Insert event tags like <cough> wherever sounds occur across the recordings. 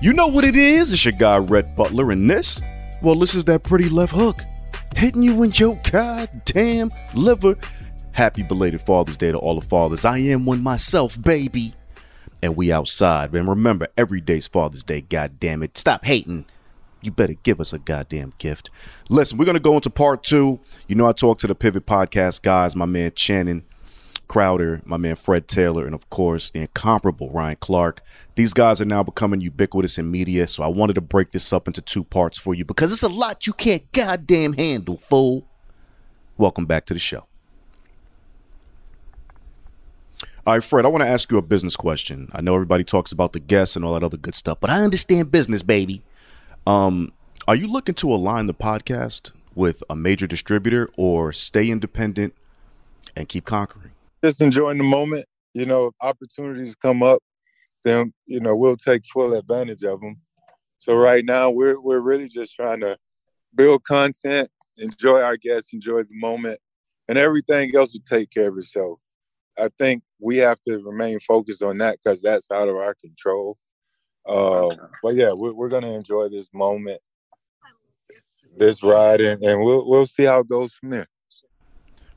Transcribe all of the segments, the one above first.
You know what it is? It's your guy, Rhett Butler, and this, well, this is that pretty left hook hitting you in your goddamn liver. Happy belated Father's Day to all the fathers. I am one myself, baby. And we outside. And remember, every day's Father's Day, God damn it. Stop hating. You better give us a goddamn gift. Listen, we're going to go into part two. You know, I talked to the Pivot Podcast guys, my man Channing Crowder, my man Fred Taylor, and of course, the incomparable Ryan Clark. These guys are now becoming ubiquitous in media, so I wanted to break this up into two parts for you because it's a lot you can't goddamn handle, fool. Welcome back to the show. All right, Fred, I want to ask you a business question. I know everybody talks about the guests and all that other good stuff, but I understand business, baby. Um, are you looking to align the podcast with a major distributor or stay independent and keep conquering? Just enjoying the moment. You know, opportunities come up, then you know we'll take full advantage of them. So right now we're we're really just trying to build content, enjoy our guests, enjoy the moment, and everything else will take care of itself. I think we have to remain focused on that because that's out of our control. Uh, but yeah, we're, we're gonna enjoy this moment, this ride, and, and we'll we'll see how it goes from there.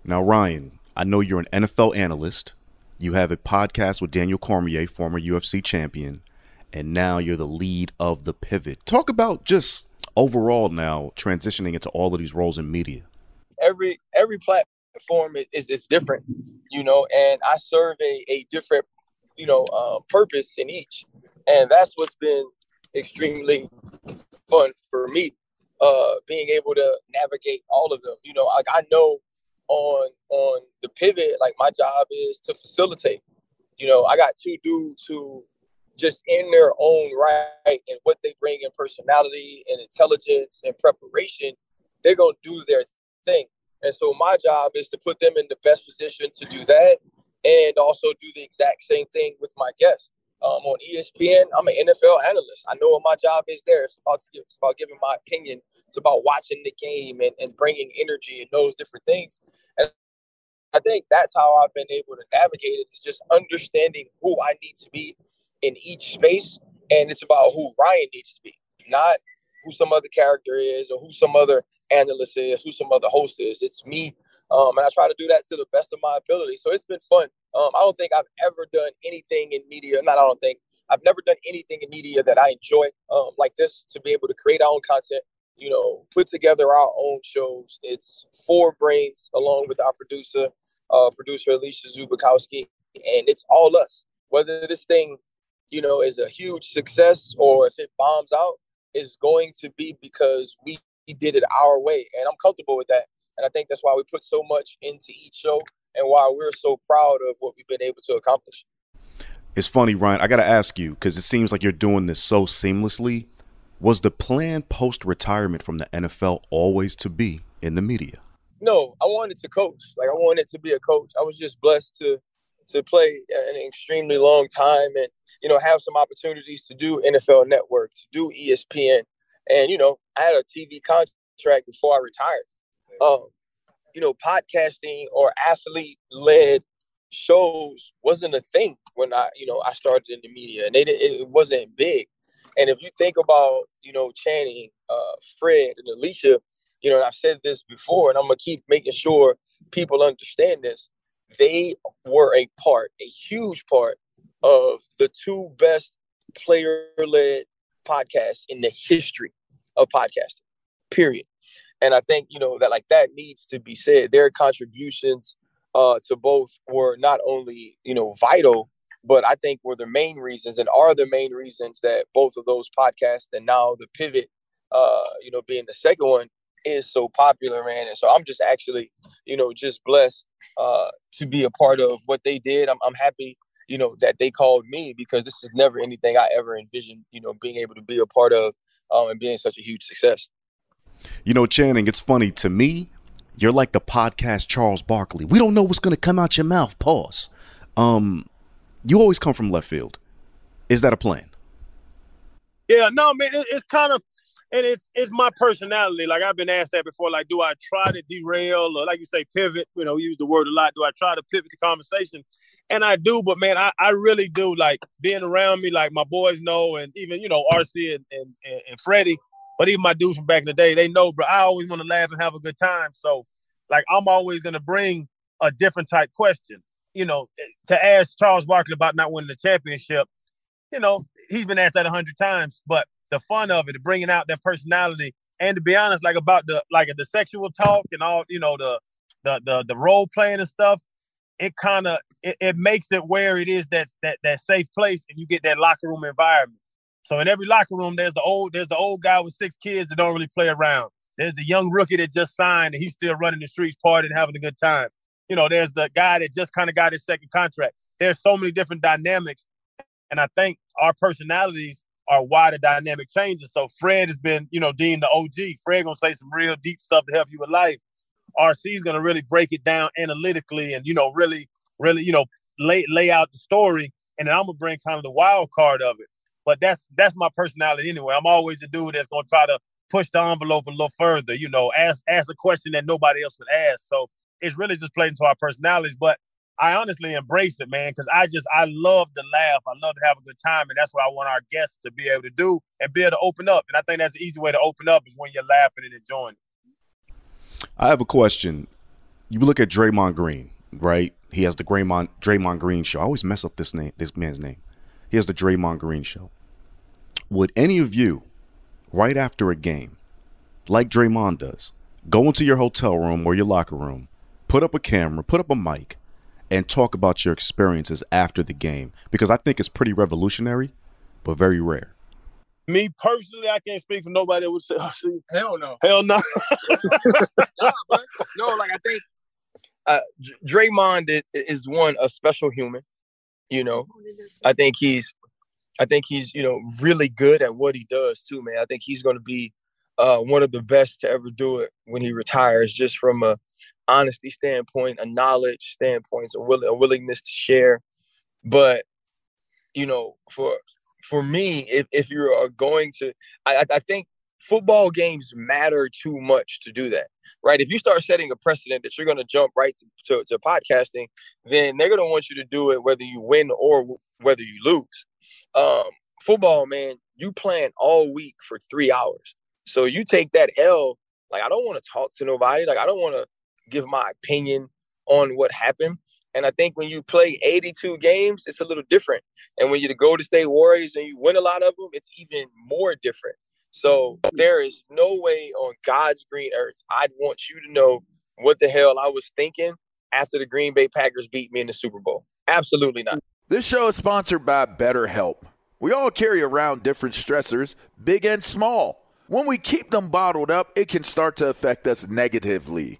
Now, Ryan, I know you're an NFL analyst. You have a podcast with Daniel Cormier, former UFC champion, and now you're the lead of the Pivot. Talk about just overall now transitioning into all of these roles in media. Every every platform is is different, you know, and I serve a, a different, you know, uh, purpose in each, and that's what's been extremely fun for me, uh, being able to navigate all of them. You know, like I know on on the pivot, like my job is to facilitate. You know, I got two dudes who just in their own right and what they bring in personality and intelligence and preparation, they're gonna do their thing. And so my job is to put them in the best position to do that and also do the exact same thing with my guests. Um, on ESPN, I'm an NFL analyst. I know what my job is there. It's about, give, it's about giving my opinion. It's about watching the game and, and bringing energy and those different things. I think that's how I've been able to navigate it. Is just understanding who I need to be in each space, and it's about who Ryan needs to be, not who some other character is or who some other analyst is, who some other host is. It's me, um, and I try to do that to the best of my ability. So it's been fun. Um, I don't think I've ever done anything in media. Not I don't think I've never done anything in media that I enjoy um, like this. To be able to create our own content, you know, put together our own shows. It's four brains along with our producer, uh, producer Alicia Zubikowski, and it's all us. Whether this thing, you know, is a huge success or if it bombs out, is going to be because we did it our way, and I'm comfortable with that. And I think that's why we put so much into each show, and why we're so proud of what we've been able to accomplish. It's funny, Ryan. I got to ask you because it seems like you're doing this so seamlessly. Was the plan post retirement from the NFL always to be in the media? No, I wanted to coach. Like I wanted to be a coach. I was just blessed to to play an extremely long time and you know have some opportunities to do NFL Network, to do ESPN, and you know I had a TV contract before I retired. Um, you know, podcasting or athlete led shows wasn't a thing when I you know I started in the media, and they it wasn't big. And if you think about you know Channing, uh, Fred, and Alicia, you know, I've said this before, and I'm gonna keep making sure people understand this. They were a part, a huge part of the two best player-led podcasts in the history of podcasting. Period. And I think you know that like that needs to be said. Their contributions uh, to both were not only you know vital, but I think were the main reasons and are the main reasons that both of those podcasts and now the pivot, uh, you know, being the second one is so popular, man. And so I'm just actually, you know, just blessed uh, to be a part of what they did. I'm, I'm happy, you know, that they called me because this is never anything I ever envisioned, you know, being able to be a part of um, and being such a huge success. You know, Channing, it's funny to me. You're like the podcast Charles Barkley. We don't know what's going to come out your mouth. Pause. Um, you always come from left field. Is that a plan? Yeah, no, man. It, it's kind of and it's it's my personality. Like I've been asked that before. Like, do I try to derail or like you say, pivot? You know, use the word a lot. Do I try to pivot the conversation? And I do, but man, I, I really do like being around me. Like my boys know, and even you know RC and and, and Freddie, but even my dudes from back in the day, they know. Bro, I always want to laugh and have a good time. So, like, I'm always gonna bring a different type question. You know, eh, to ask Charles Barkley about not winning the championship. You know, he's been asked that a hundred times, but the fun of it, bringing out that personality, and to be honest, like about the like the sexual talk and all, you know, the the the, the role playing and stuff, it kind of it, it makes it where it is that that that safe place, and you get that locker room environment. So in every locker room, there's the old there's the old guy with six kids that don't really play around. There's the young rookie that just signed and he's still running the streets, partying, having a good time. You know, there's the guy that just kind of got his second contract. There's so many different dynamics, and I think our personalities are why the dynamic changes. So Fred has been, you know, deemed the OG. Fred gonna say some real deep stuff to help you with life. RC is gonna really break it down analytically and you know really, really, you know, lay lay out the story. And then I'm gonna bring kind of the wild card of it. But that's that's my personality anyway. I'm always the dude that's gonna try to push the envelope a little further. You know, ask ask a question that nobody else would ask. So it's really just playing to our personalities. But I honestly embrace it, man, because I just I love to laugh. I love to have a good time, and that's what I want our guests to be able to do and be able to open up. And I think that's the easy way to open up is when you're laughing and enjoying it. I have a question. You look at Draymond Green, right? He has the Draymond Draymond Green show. I always mess up this name, this man's name. He has the Draymond Green show. Would any of you, right after a game, like Draymond does, go into your hotel room or your locker room, put up a camera, put up a mic, and talk about your experiences after the game because I think it's pretty revolutionary, but very rare. Me personally, I can't speak for nobody that would say, oh, see, hell no, hell no. <laughs> nah, no, like I think uh, Draymond is one a special human. You know, I think he's, I think he's you know really good at what he does too, man. I think he's going to be uh, one of the best to ever do it when he retires, just from a honesty standpoint, a knowledge standpoint, a, will, a willingness to share. But you know, for for me, if, if you are going to, I, I think football games matter too much to do that, right? If you start setting a precedent that you're going to jump right to, to, to podcasting, then they're going to want you to do it whether you win or whether you lose. Um, football, man, you plan all week for three hours. So you take that L, like, I don't want to talk to nobody. Like, I don't want to give my opinion on what happened. And I think when you play 82 games, it's a little different. And when you're the Golden State Warriors and you win a lot of them, it's even more different. So there is no way on God's green earth I'd want you to know what the hell I was thinking after the Green Bay Packers beat me in the Super Bowl. Absolutely not. This show is sponsored by BetterHelp. We all carry around different stressors, big and small. When we keep them bottled up, it can start to affect us negatively.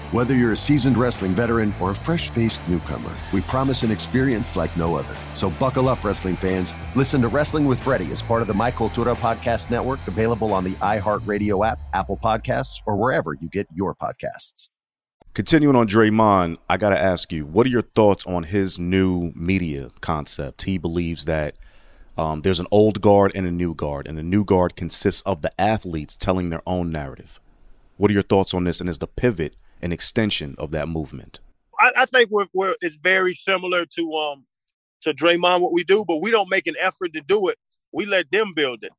Whether you're a seasoned wrestling veteran or a fresh faced newcomer, we promise an experience like no other. So buckle up, wrestling fans. Listen to Wrestling with Freddie as part of the My Cultura Podcast Network, available on the iHeartRadio app, Apple Podcasts, or wherever you get your podcasts. Continuing on Draymond, I got to ask you, what are your thoughts on his new media concept? He believes that um, there's an old guard and a new guard, and the new guard consists of the athletes telling their own narrative. What are your thoughts on this? And is the pivot an extension of that movement? I, I think we're, we're it's very similar to um to Draymond what we do, but we don't make an effort to do it. We let them build it.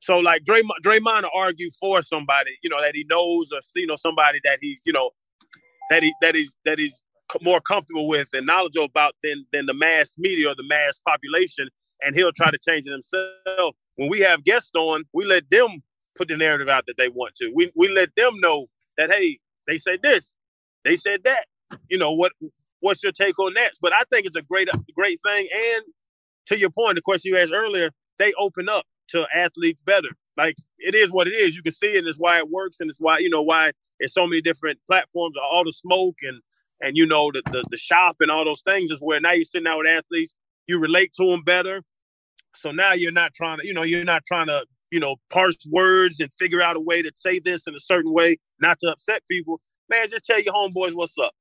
So like Draymond, Draymond will argue for somebody, you know, that he knows or you know somebody that he's you know that he that he's that he's more comfortable with and knowledgeable about than than the mass media or the mass population, and he'll try to change it himself. When we have guests on, we let them put the narrative out that they want to. We we let them know that hey, they said this, they said that. You know what? What's your take on that? But I think it's a great, great thing. And to your point, the question you asked earlier, they open up to athletes better. Like it is what it is. You can see it. And it's why it works, and it's why you know why it's so many different platforms. All the smoke and and you know the, the the shop and all those things is where now you're sitting out with athletes. You relate to them better. So now you're not trying to, you know, you're not trying to you know, parse words and figure out a way to say this in a certain way, not to upset people. Man, just tell your homeboys what's up.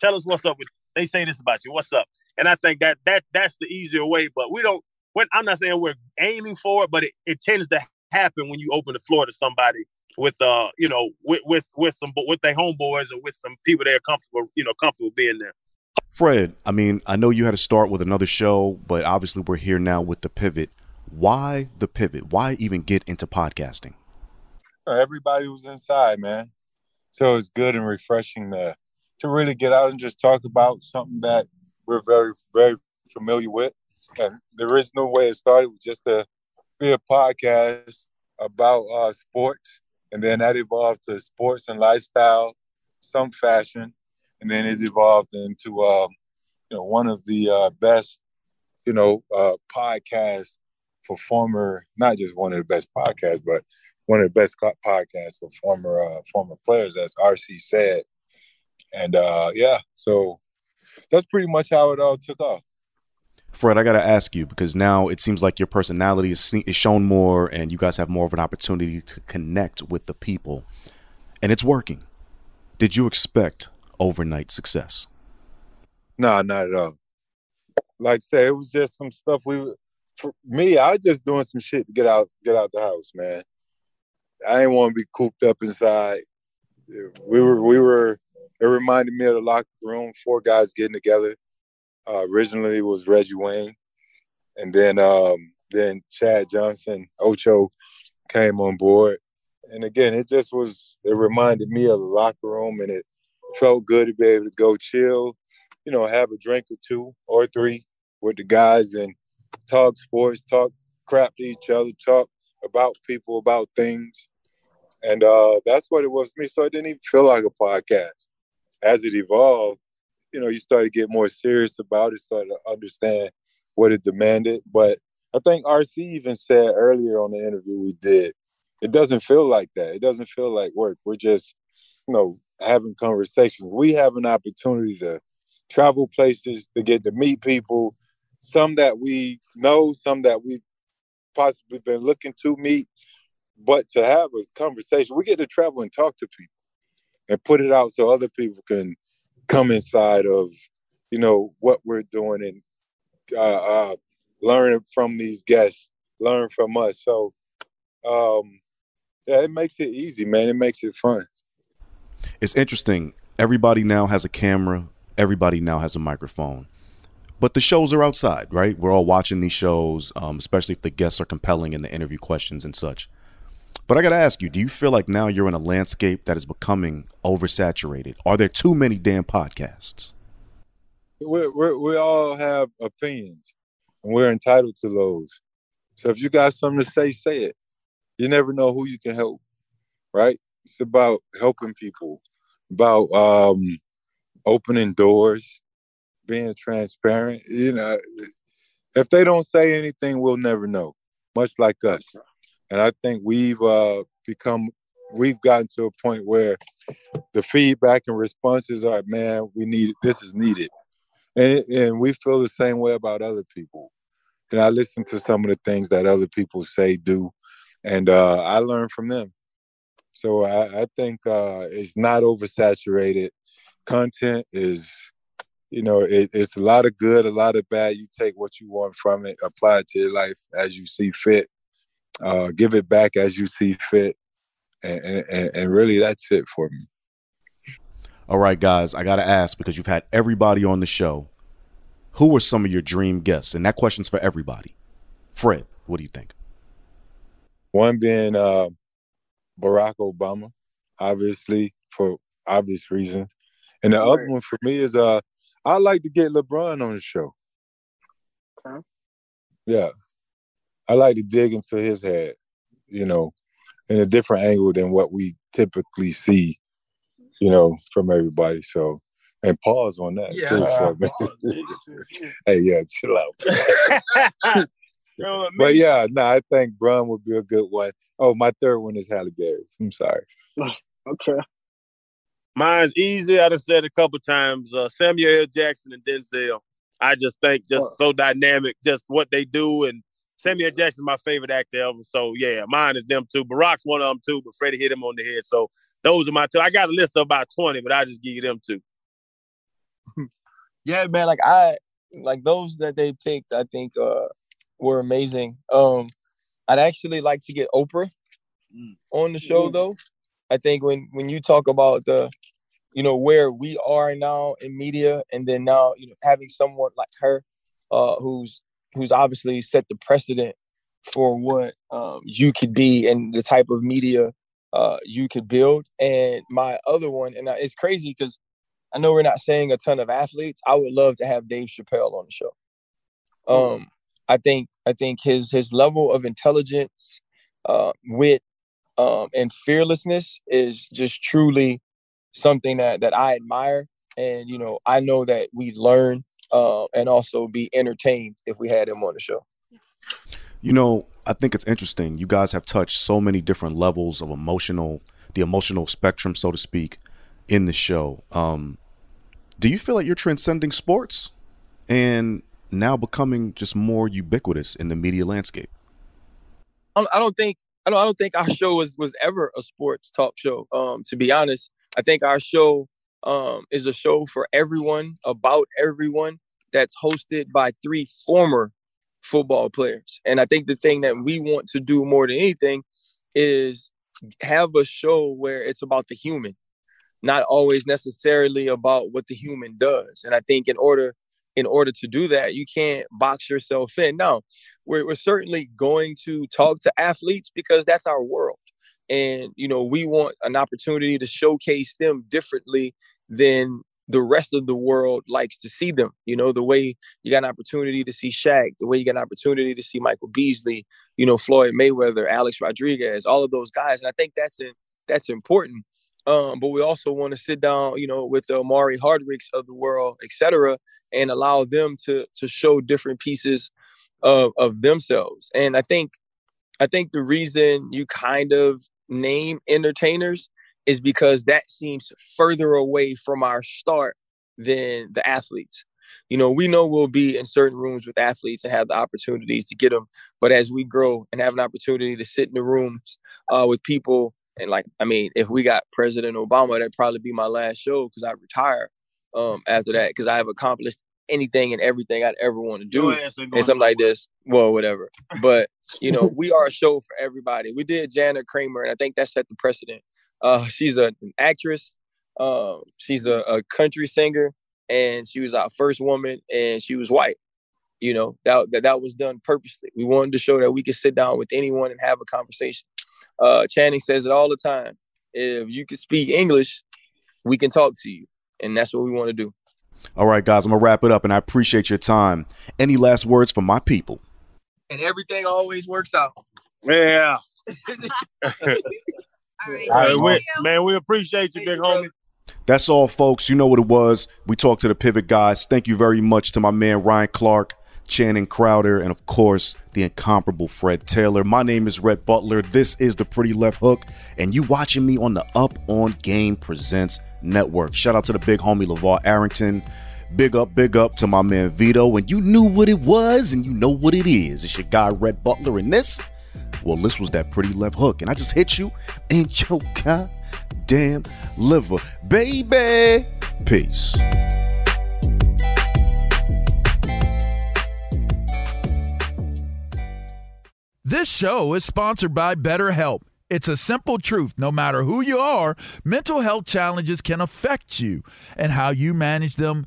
Tell us what's up with. They say this about you. What's up? And I think that that that's the easier way. But we don't. When I'm not saying we're aiming for it, but it, it tends to happen when you open the floor to somebody with uh you know with with with some with their homeboys or with some people they're comfortable you know comfortable being there. Fred, I mean, I know you had to start with another show, but obviously we're here now with the pivot. Why the pivot? Why even get into podcasting? Everybody was inside, man. So it's good and refreshing to to really get out and just talk about something that we're very, very familiar with. And the original way it started was just to be a podcast about uh, sports, and then that evolved to sports and lifestyle, some fashion, and then it evolved into um, you know one of the uh, best you know uh, podcasts former, not just one of the best podcasts, but one of the best podcasts for former uh, former players, as RC said. And uh, yeah, so that's pretty much how it all took off. Fred, I got to ask you because now it seems like your personality is, is shown more, and you guys have more of an opportunity to connect with the people, and it's working. Did you expect overnight success? No, nah, not at all. Like I say, it was just some stuff we for me, I was just doing some shit to get out, get out the house, man. I didn't want to be cooped up inside. We were, we were it reminded me of the locker room, four guys getting together. Uh, originally it was Reggie Wayne, and then um, then Chad Johnson, Ocho came on board, and again it just was it reminded me of the locker room, and it felt good to be able to go chill, you know, have a drink or two or three with the guys and talk sports, talk crap to each other, talk about people, about things. And uh, that's what it was to me. So it didn't even feel like a podcast. As it evolved, you know, you started to get more serious about it, started to understand what it demanded. But I think RC even said earlier on the interview we did, it doesn't feel like that. It doesn't feel like work. We're just, you know, having conversations. We have an opportunity to travel places, to get to meet people, some that we know, some that we've possibly been looking to meet, but to have a conversation, we get to travel and talk to people and put it out so other people can come inside of, you know, what we're doing and uh, uh, learn from these guests, learn from us. So, um, yeah, it makes it easy, man. It makes it fun. It's interesting. Everybody now has a camera. Everybody now has a microphone. But the shows are outside, right? We're all watching these shows, um, especially if the guests are compelling in the interview questions and such. But I got to ask you, do you feel like now you're in a landscape that is becoming oversaturated? Are there too many damn podcasts? We we all have opinions, and we're entitled to those. So if you got something to say, say it. You never know who you can help, right? It's about helping people, about um, opening doors, being transparent. You know, if they don't say anything, we'll never know. Much like us, and I think we've uh, become, we've gotten to a point where the feedback and responses are, man, we need this is needed, and and we feel the same way about other people. And I listen to some of the things that other people say, do, and uh, I learn from them. So I, I think uh, it's not oversaturated. Content is you know, it, it's a lot of good, a lot of bad. You take what you want from it, apply it to your life as you see fit, uh, give it back as you see fit, and, and, and really that's it for me. All right, guys, I got to ask because you've had everybody on the show. Who are some of your dream guests? And that question's for everybody. Fred, what do you think? One being uh, Barack Obama, obviously for obvious reasons, and the other one for me is uh, I like to get LeBron on the show. Okay. Yeah. I like to dig into his head, you know, in a different angle than what we typically see, you know, from everybody. So, and pause on that yeah, too for a minute. <laughs> hey, yeah, chill out. <laughs> but yeah, no, nah, I think Bron would be a good one. Oh, my third one is Halle Berry. I'm sorry. <laughs> okay. Mine's easy. I just said a couple times. Uh, Samuel L. Jackson and Denzel. I just think just so dynamic, just what they do, and Samuel Jackson's my favorite actor ever. So yeah, mine is them two. Barack's one of them too, but Freddie hit him on the head. So those are my two. I got a list of about twenty, but I just give you them two. <laughs> yeah, man. Like I like those that they picked. I think uh were amazing. Um, I'd actually like to get Oprah mm. on the show mm. though. I think when when you talk about the, you know, where we are now in media, and then now you know having someone like her, uh, who's who's obviously set the precedent for what um, you could be and the type of media uh, you could build. And my other one, and it's crazy because I know we're not saying a ton of athletes. I would love to have Dave Chappelle on the show. Um, I think I think his his level of intelligence, uh, wit, um, and fearlessness is just truly something that that I admire. And you know, I know that we learn uh, and also be entertained if we had him on the show. You know, I think it's interesting. You guys have touched so many different levels of emotional, the emotional spectrum, so to speak, in the show. Um, do you feel like you're transcending sports and now becoming just more ubiquitous in the media landscape? I don't think I don't, I don't think our show was was ever a sports talk show. Um, to be honest, I think our show um, is a show for everyone about everyone that's hosted by three former football players. And I think the thing that we want to do more than anything is have a show where it's about the human. not always necessarily about what the human does. And I think in order in order to do that, you can't box yourself in. Now, we're, we're certainly going to talk to athletes because that's our world. And, you know, we want an opportunity to showcase them differently than the rest of the world likes to see them. You know, the way you got an opportunity to see Shaq, the way you got an opportunity to see Michael Beasley, you know, Floyd Mayweather, Alex Rodriguez, all of those guys. And I think that's in, that's important. Um, but we also want to sit down, you know, with the Omari Hardwicks of the world, et cetera, and allow them to to show different pieces of of themselves. And I think I think the reason you kind of name entertainers is because that seems further away from our start than the athletes. You know, we know we'll be in certain rooms with athletes and have the opportunities to get them. But as we grow and have an opportunity to sit in the rooms uh, with people and like, I mean, if we got President Obama, that'd probably be my last show because I retire um, after that because I have accomplished anything and everything I'd ever want to do and something like this. Well, whatever. But you know, we are a show for everybody. We did Jana Kramer, and I think that set the precedent. Uh, she's a, an actress. Um, she's a, a country singer, and she was our first woman, and she was white. You know that, that that was done purposely. We wanted to show that we could sit down with anyone and have a conversation. Uh, Channing says it all the time. If you can speak English, we can talk to you, and that's what we want to do. All right, guys, I'm gonna wrap it up, and I appreciate your time. Any last words for my people? And everything always works out. Yeah. <laughs> all right, we, man, we appreciate you, big homie. That's all, folks. You know what it was. We talked to the pivot guys. Thank you very much to my man Ryan Clark. Channing Crowder, and of course, the incomparable Fred Taylor. My name is Rhett Butler. This is the Pritty Left Hook, and you watching me on the Up on Game Presents Network. Shout out to the big homie LeVar Arrington. Big up, big up to my man Vito. And you knew what it was, and you know what it is. It's your guy Rhett Butler, and this, well, this was that Pritty Left Hook, and I just hit you in <laughs> your goddamn liver, baby. Peace. This show is sponsored by BetterHelp. It's a simple truth. No matter who you are, mental health challenges can affect you, and how you manage them